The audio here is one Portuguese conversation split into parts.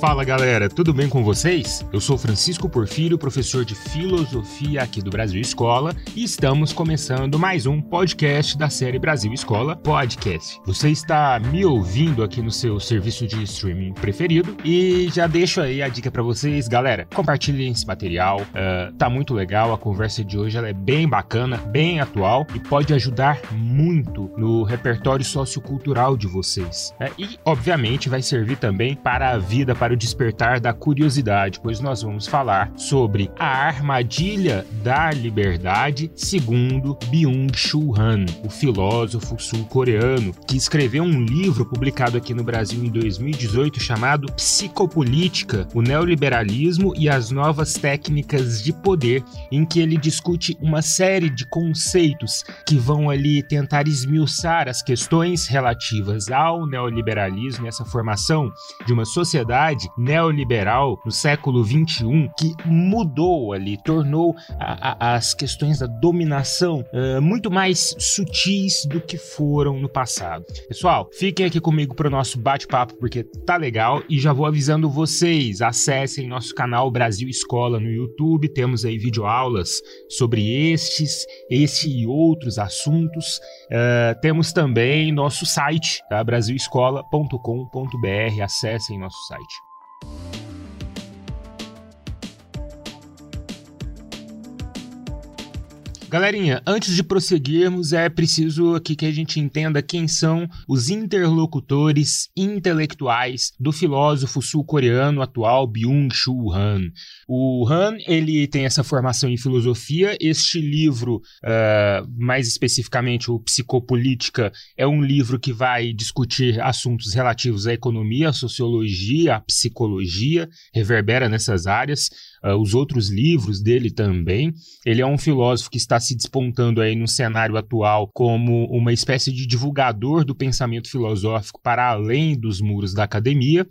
Fala galera, tudo bem com vocês? Eu sou Francisco Porfírio, professor de filosofia aqui do Brasil Escola, e estamos começando mais um podcast da série Brasil Escola Podcast. Você está me ouvindo aqui no seu serviço de streaming preferido e já deixo aí a dica para vocês, galera. Compartilhem esse material, uh, tá muito legal. A conversa de hoje ela é bem bacana, bem atual e pode ajudar muito no repertório sociocultural de vocês. Né? E, obviamente, vai servir também para a vida, para para o despertar da curiosidade, pois nós vamos falar sobre a armadilha da liberdade, segundo Byung-Chul Han, o filósofo sul-coreano, que escreveu um livro publicado aqui no Brasil em 2018 chamado Psicopolítica: O Neoliberalismo e as Novas Técnicas de Poder, em que ele discute uma série de conceitos que vão ali tentar esmiuçar as questões relativas ao neoliberalismo e essa formação de uma sociedade sociedade neoliberal no século XXI que mudou ali, tornou a, a, as questões da dominação uh, muito mais sutis do que foram no passado. Pessoal, fiquem aqui comigo para o nosso bate-papo porque tá legal e já vou avisando vocês, acessem nosso canal Brasil Escola no YouTube, temos aí videoaulas sobre estes, esse e outros assuntos. Uh, temos também nosso site, tá? brasilescola.com.br, acessem nosso site. Galerinha, antes de prosseguirmos, é preciso aqui que a gente entenda quem são os interlocutores intelectuais do filósofo sul-coreano atual Byung-Chul Han. O Han, ele tem essa formação em filosofia. Este livro, uh, mais especificamente o Psicopolítica, é um livro que vai discutir assuntos relativos à economia, à sociologia, à psicologia, reverbera nessas áreas uh, os outros livros dele também. Ele é um filósofo que está se despontando aí no cenário atual como uma espécie de divulgador do pensamento filosófico para além dos muros da academia.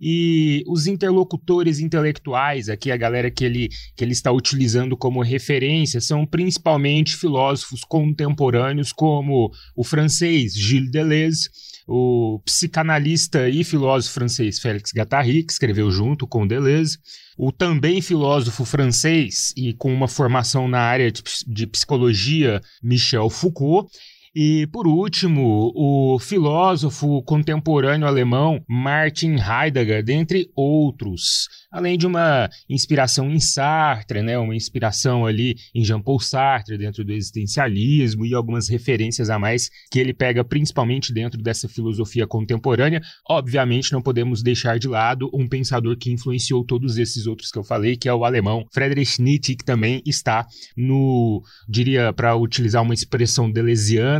E os interlocutores intelectuais, aqui a galera que ele, que ele está utilizando como referência, são principalmente filósofos contemporâneos como o francês Gilles Deleuze, o psicanalista e filósofo francês Félix Guattari, que escreveu junto com Deleuze, o também filósofo francês e com uma formação na área de, de psicologia Michel Foucault, e, por último, o filósofo contemporâneo alemão Martin Heidegger, dentre outros além de uma inspiração em Sartre, né, uma inspiração ali em Jean-Paul Sartre dentro do existencialismo e algumas referências a mais que ele pega principalmente dentro dessa filosofia contemporânea. Obviamente não podemos deixar de lado um pensador que influenciou todos esses outros que eu falei, que é o alemão Friedrich Nietzsche, que também está no, diria para utilizar uma expressão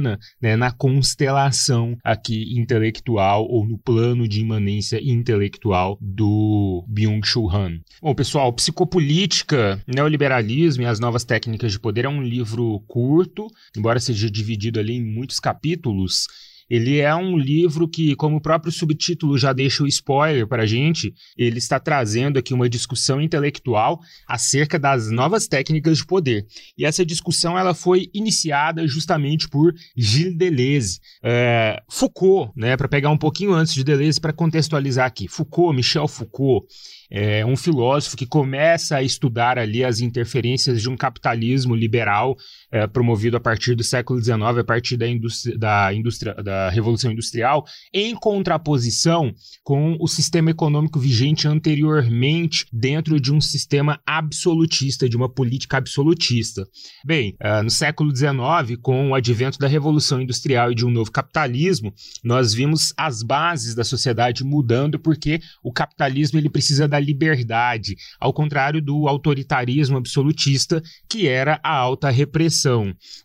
delesiana, né, na constelação aqui intelectual ou no plano de imanência intelectual do Byung-Chul Han. Bom, pessoal, Psicopolítica, Neoliberalismo e as Novas Técnicas de Poder é um livro curto, embora seja dividido ali em muitos capítulos. Ele é um livro que, como o próprio subtítulo já deixa o spoiler para a gente, ele está trazendo aqui uma discussão intelectual acerca das novas técnicas de poder. E essa discussão ela foi iniciada justamente por Gilles Deleuze. É, Foucault, né, para pegar um pouquinho antes de Deleuze para contextualizar aqui. Foucault, Michel Foucault, é um filósofo que começa a estudar ali as interferências de um capitalismo liberal é, promovido a partir do século XIX, a partir da, indústria, da, indústria, da Revolução Industrial, em contraposição com o sistema econômico vigente anteriormente dentro de um sistema absolutista, de uma política absolutista. Bem, é, no século XIX, com o advento da Revolução Industrial e de um novo capitalismo, nós vimos as bases da sociedade mudando porque o capitalismo ele precisa da liberdade, ao contrário do autoritarismo absolutista, que era a alta repressão.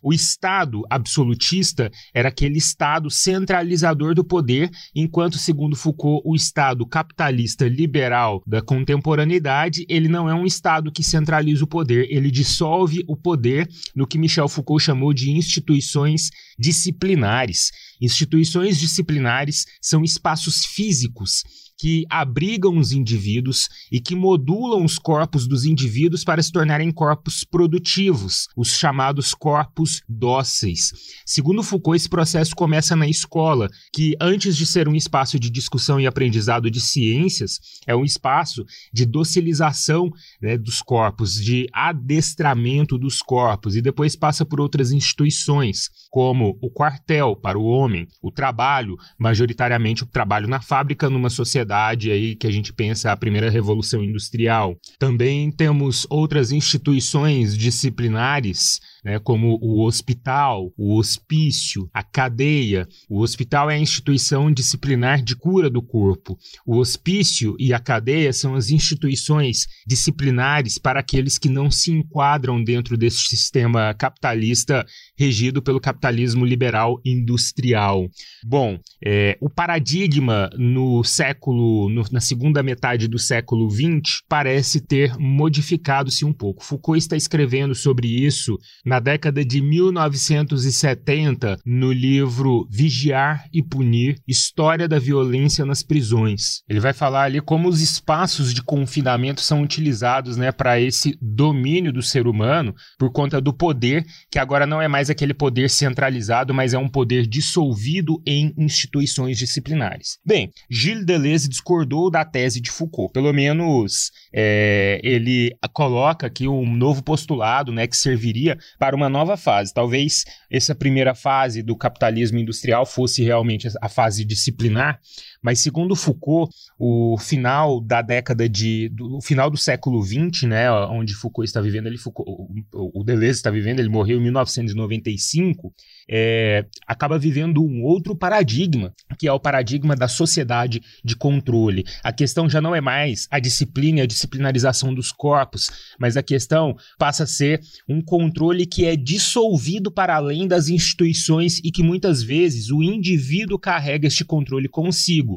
O Estado absolutista era aquele Estado centralizador do poder, enquanto, segundo Foucault, o Estado capitalista liberal da contemporaneidade, ele não é um Estado que centraliza o poder, ele dissolve o poder no que Michel Foucault chamou de instituições disciplinares. Instituições disciplinares são espaços físicos que abrigam os indivíduos e que modulam os corpos dos indivíduos para se tornarem corpos produtivos, os chamados corpos dóceis. Segundo Foucault, esse processo começa na escola, que antes de ser um espaço de discussão e aprendizado de ciências, é um espaço de docilização né, dos corpos, de adestramento dos corpos, e depois passa por outras instituições, como o quartel para o homem, o trabalho, majoritariamente o trabalho na fábrica numa sociedade aí que a gente pensa a primeira revolução industrial. Também temos outras instituições disciplinares né, como o hospital, o hospício, a cadeia. O hospital é a instituição disciplinar de cura do corpo. O hospício e a cadeia são as instituições disciplinares para aqueles que não se enquadram dentro desse sistema capitalista regido pelo capitalismo liberal industrial. Bom, é, o paradigma no século, no, na segunda metade do século XX, parece ter modificado-se um pouco. Foucault está escrevendo sobre isso na década de 1970 no livro Vigiar e Punir História da Violência nas Prisões. Ele vai falar ali como os espaços de confinamento são utilizados né, para esse domínio do ser humano por conta do poder, que agora não é mais aquele poder centralizado, mas é um poder dissolvido em instituições disciplinares. Bem, Gilles Deleuze discordou da tese de Foucault, pelo menos é, ele coloca aqui um novo postulado né, que serviria para uma nova fase. Talvez essa primeira fase do capitalismo industrial fosse realmente a fase disciplinar, mas segundo Foucault, o final da década de. Do, o final do século XX, né, onde Foucault está vivendo, ele, Foucault, o, o Deleuze está vivendo, ele morreu em 1995 é, acaba vivendo um outro paradigma, que é o paradigma da sociedade de controle. A questão já não é mais a disciplina e a disciplinarização dos corpos, mas a questão passa a ser um controle que é dissolvido para além das instituições e que muitas vezes o indivíduo carrega este controle consigo.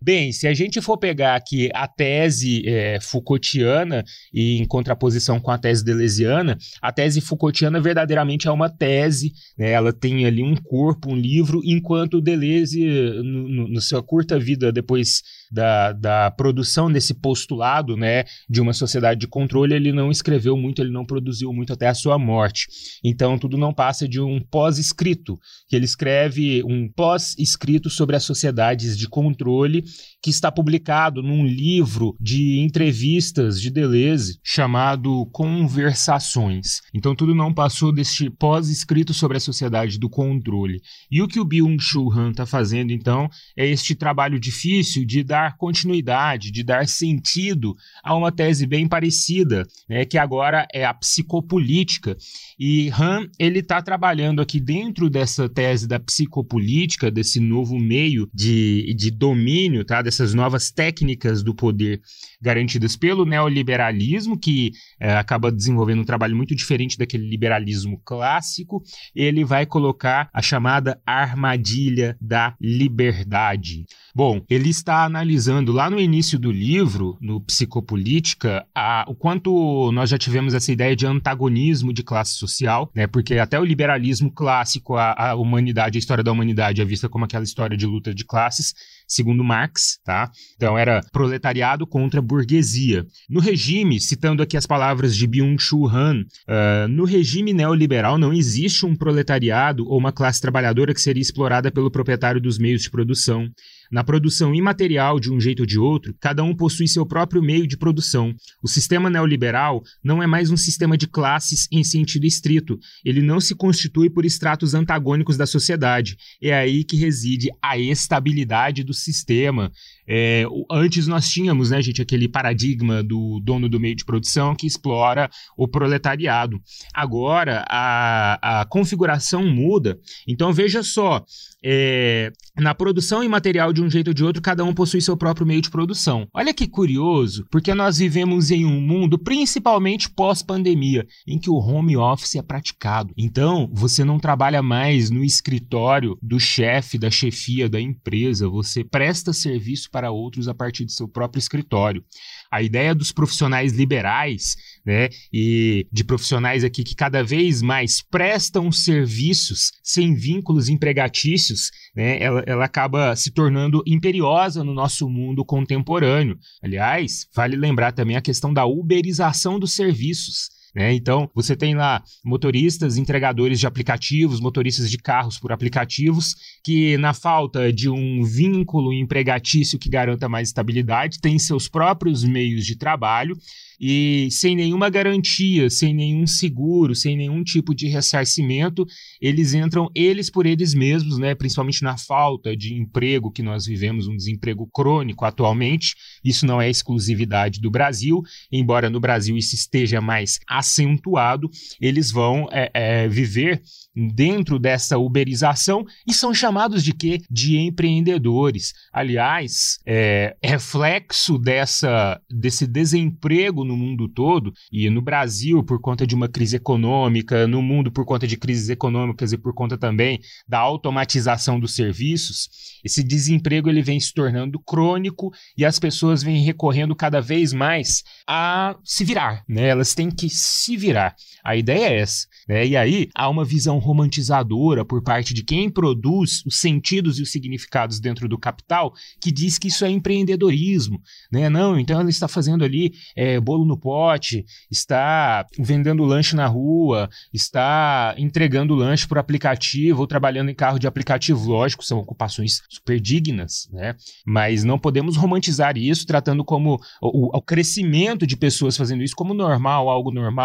Bem, se a gente for pegar aqui a tese é, Foucaultiana e em contraposição com a tese deleuziana, a tese Foucaultiana verdadeiramente é uma tese, né, ela tem ali um corpo, um livro, enquanto Deleuze, no, no, no sua curta vida depois da, da produção desse postulado né, de uma sociedade de controle, ele não escreveu muito, ele não produziu muito até a sua morte. Então, tudo não passa de um pós-escrito, que ele escreve um pós-escrito sobre as sociedades de controle, que está publicado num livro de entrevistas de Deleuze chamado Conversações. Então, tudo não passou deste pós-escrito sobre a sociedade do controle. E o que o Byung-Chul Han está fazendo, então, é este trabalho difícil de dar dar continuidade, de dar sentido a uma tese bem parecida, né, que agora é a psicopolítica. E Han ele está trabalhando aqui dentro dessa tese da psicopolítica, desse novo meio de, de domínio, tá, dessas novas técnicas do poder garantidas pelo neoliberalismo, que é, acaba desenvolvendo um trabalho muito diferente daquele liberalismo clássico. Ele vai colocar a chamada armadilha da liberdade. Bom, ele está analisando lá no início do livro, no Psicopolítica, a, o quanto nós já tivemos essa ideia de antagonismo de classe social, né? Porque até o liberalismo clássico, a, a humanidade, a história da humanidade é vista como aquela história de luta de classes, segundo Marx, tá? Então era proletariado contra burguesia. No regime, citando aqui as palavras de Byung-Chul Han, uh, no regime neoliberal não existe um proletariado ou uma classe trabalhadora que seria explorada pelo proprietário dos meios de produção. Na produção imaterial, de um jeito ou de outro, cada um possui seu próprio meio de produção. O sistema neoliberal não é mais um sistema de classes em sentido estrito. Ele não se constitui por estratos antagônicos da sociedade. É aí que reside a estabilidade do sistema. É, antes nós tínhamos, né, gente, aquele paradigma do dono do meio de produção que explora o proletariado. Agora a, a configuração muda. Então veja só, é, na produção imaterial de um jeito ou de outro, cada um possui seu próprio meio de produção. Olha que curioso, porque nós vivemos em um mundo, principalmente pós-pandemia, em que o home office é praticado. Então, você não trabalha mais no escritório do chefe, da chefia da empresa, você presta serviço para outros a partir do seu próprio escritório. A ideia dos profissionais liberais, né, e de profissionais aqui que cada vez mais prestam serviços sem vínculos empregatícios, né, ela, ela acaba se tornando imperiosa no nosso mundo contemporâneo. Aliás, vale lembrar também a questão da uberização dos serviços. Né? Então, você tem lá motoristas, entregadores de aplicativos, motoristas de carros por aplicativos, que, na falta de um vínculo empregatício que garanta mais estabilidade, têm seus próprios meios de trabalho e sem nenhuma garantia, sem nenhum seguro, sem nenhum tipo de ressarcimento, eles entram eles por eles mesmos, né, principalmente na falta de emprego que nós vivemos, um desemprego crônico atualmente. Isso não é exclusividade do Brasil, embora no Brasil isso esteja mais eles vão é, é, viver dentro dessa uberização e são chamados de quê? De empreendedores. Aliás, é, reflexo dessa, desse desemprego no mundo todo e no Brasil por conta de uma crise econômica, no mundo por conta de crises econômicas e por conta também da automatização dos serviços, esse desemprego ele vem se tornando crônico e as pessoas vêm recorrendo cada vez mais a se virar, né? Elas têm que se virar. A ideia é essa, né? E aí há uma visão romantizadora por parte de quem produz os sentidos e os significados dentro do capital que diz que isso é empreendedorismo, né? Não, então ela está fazendo ali é, bolo no pote, está vendendo lanche na rua, está entregando lanche por aplicativo ou trabalhando em carro de aplicativo. Lógico, são ocupações super dignas, né? Mas não podemos romantizar isso tratando como o, o crescimento de pessoas fazendo isso como normal, algo normal.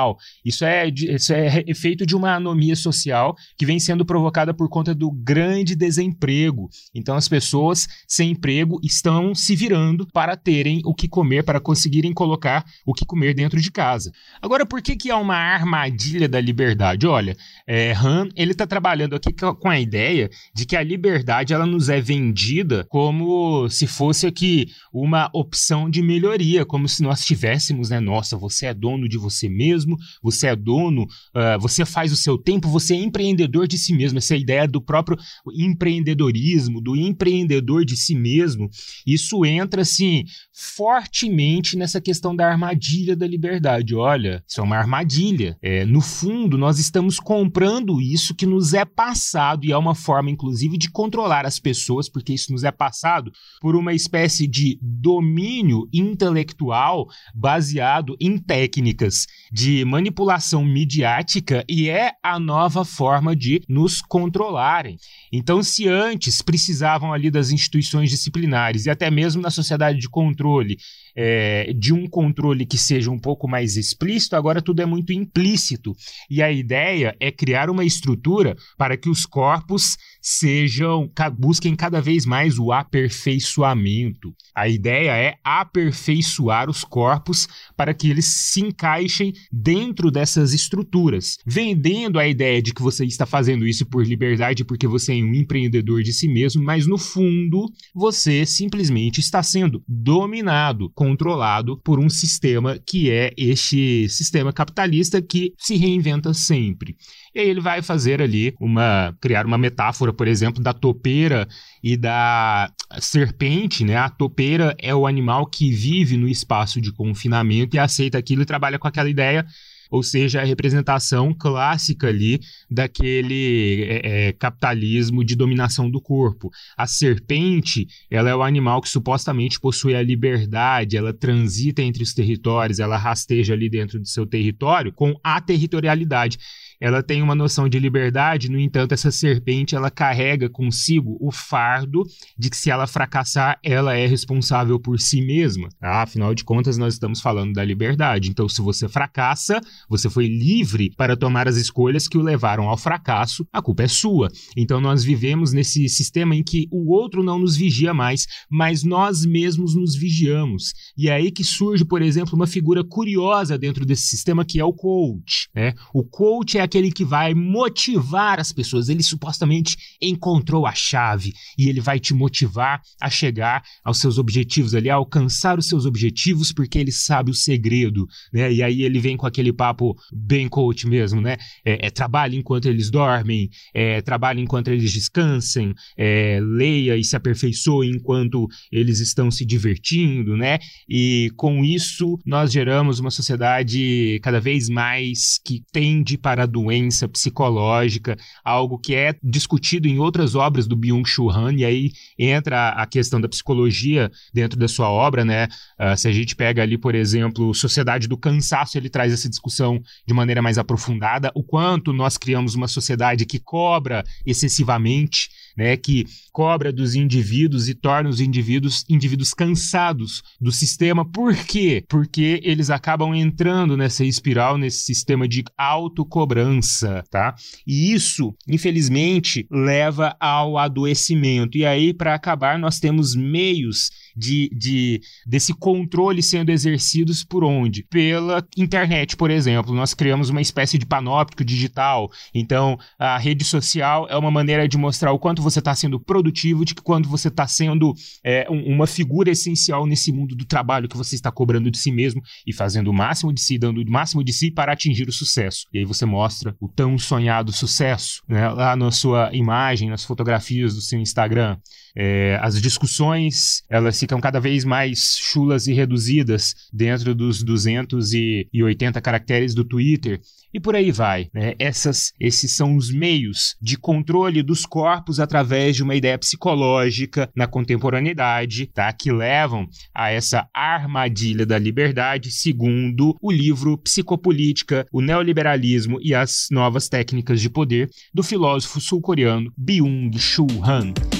Isso é, isso é efeito de uma anomia social que vem sendo provocada por conta do grande desemprego. Então as pessoas sem emprego estão se virando para terem o que comer, para conseguirem colocar o que comer dentro de casa. Agora, por que, que é uma armadilha da liberdade? Olha, é, Han ele está trabalhando aqui com a ideia de que a liberdade ela nos é vendida como se fosse aqui uma opção de melhoria, como se nós tivéssemos, né? Nossa, você é dono de você mesmo, você é dono, uh, você faz o seu tempo, você é empreendedor de si mesmo. Essa ideia do próprio empreendedorismo, do empreendedor de si mesmo, isso entra assim fortemente nessa questão da armadilha da liberdade. Olha, isso é uma armadilha. É, no fundo, nós estamos comprando isso que nos é passado e é uma forma, inclusive, de controlar as pessoas, porque isso nos é passado por uma espécie de domínio intelectual baseado em técnicas de manipulação midiática e é a nova forma de nos controlarem. Então, se antes precisavam ali das instituições disciplinares e até mesmo na sociedade de controle é, de um controle que seja um pouco mais explícito, agora tudo é muito implícito. E a ideia é criar uma estrutura para que os corpos sejam busquem cada vez mais o aperfeiçoamento. A ideia é aperfeiçoar os corpos para que eles se encaixem dentro dessas estruturas, vendendo a ideia de que você está fazendo isso por liberdade porque você é um empreendedor de si mesmo, mas no fundo você simplesmente está sendo dominado, controlado por um sistema que é este sistema capitalista que se reinventa sempre. E aí ele vai fazer ali uma criar uma metáfora, por exemplo, da topeira e da serpente, né? A topeira é o animal que vive no espaço de confinamento e aceita aquilo e trabalha com aquela ideia ou seja, a representação clássica ali daquele é, é, capitalismo de dominação do corpo. A serpente, ela é o animal que supostamente possui a liberdade, ela transita entre os territórios, ela rasteja ali dentro do seu território com a territorialidade ela tem uma noção de liberdade, no entanto, essa serpente ela carrega consigo o fardo de que se ela fracassar, ela é responsável por si mesma. Ah, afinal de contas, nós estamos falando da liberdade. Então, se você fracassa, você foi livre para tomar as escolhas que o levaram ao fracasso, a culpa é sua. Então, nós vivemos nesse sistema em que o outro não nos vigia mais, mas nós mesmos nos vigiamos. E é aí que surge, por exemplo, uma figura curiosa dentro desse sistema que é o coach. Né? O coach é aquele que vai motivar as pessoas. Ele supostamente encontrou a chave e ele vai te motivar a chegar aos seus objetivos ali, a alcançar os seus objetivos, porque ele sabe o segredo, né? E aí ele vem com aquele papo bem coach mesmo, né? É, é enquanto eles dormem, é, trabalhe enquanto eles descansem, é, leia e se aperfeiçoe enquanto eles estão se divertindo, né? E com isso nós geramos uma sociedade cada vez mais que tende para doença psicológica, algo que é discutido em outras obras do Byung-Chul Han, e aí entra a questão da psicologia dentro da sua obra, né? Uh, se a gente pega ali, por exemplo, Sociedade do Cansaço, ele traz essa discussão de maneira mais aprofundada, o quanto nós criamos uma sociedade que cobra excessivamente né, que cobra dos indivíduos e torna os indivíduos indivíduos cansados do sistema. Por quê? Porque eles acabam entrando nessa espiral, nesse sistema de autocobrança, tá? E isso, infelizmente, leva ao adoecimento. E aí, para acabar, nós temos meios de, de desse controle sendo exercidos por onde? Pela internet, por exemplo. Nós criamos uma espécie de panóptico digital. Então, a rede social é uma maneira de mostrar o quanto você está sendo produtivo, de que quando você está sendo é, um, uma figura essencial nesse mundo do trabalho que você está cobrando de si mesmo e fazendo o máximo de si, dando o máximo de si para atingir o sucesso. E aí você mostra o tão sonhado sucesso né, lá na sua imagem, nas fotografias do seu Instagram. É, as discussões elas ficam cada vez mais chulas e reduzidas dentro dos 280 caracteres do Twitter e por aí vai. Né? Essas, esses são os meios de controle dos corpos através de uma ideia psicológica na contemporaneidade, tá? que levam a essa armadilha da liberdade, segundo o livro Psicopolítica, o Neoliberalismo e as Novas Técnicas de Poder, do filósofo sul-coreano Byung-Chul Han.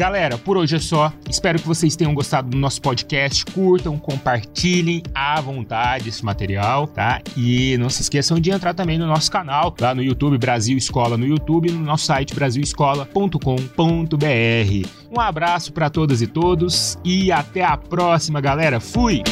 Galera, por hoje é só. Espero que vocês tenham gostado do nosso podcast. Curtam, compartilhem à vontade esse material, tá? E não se esqueçam de entrar também no nosso canal, lá no YouTube Brasil Escola no YouTube e no nosso site brasilescola.com.br. Um abraço para todas e todos e até a próxima, galera. Fui!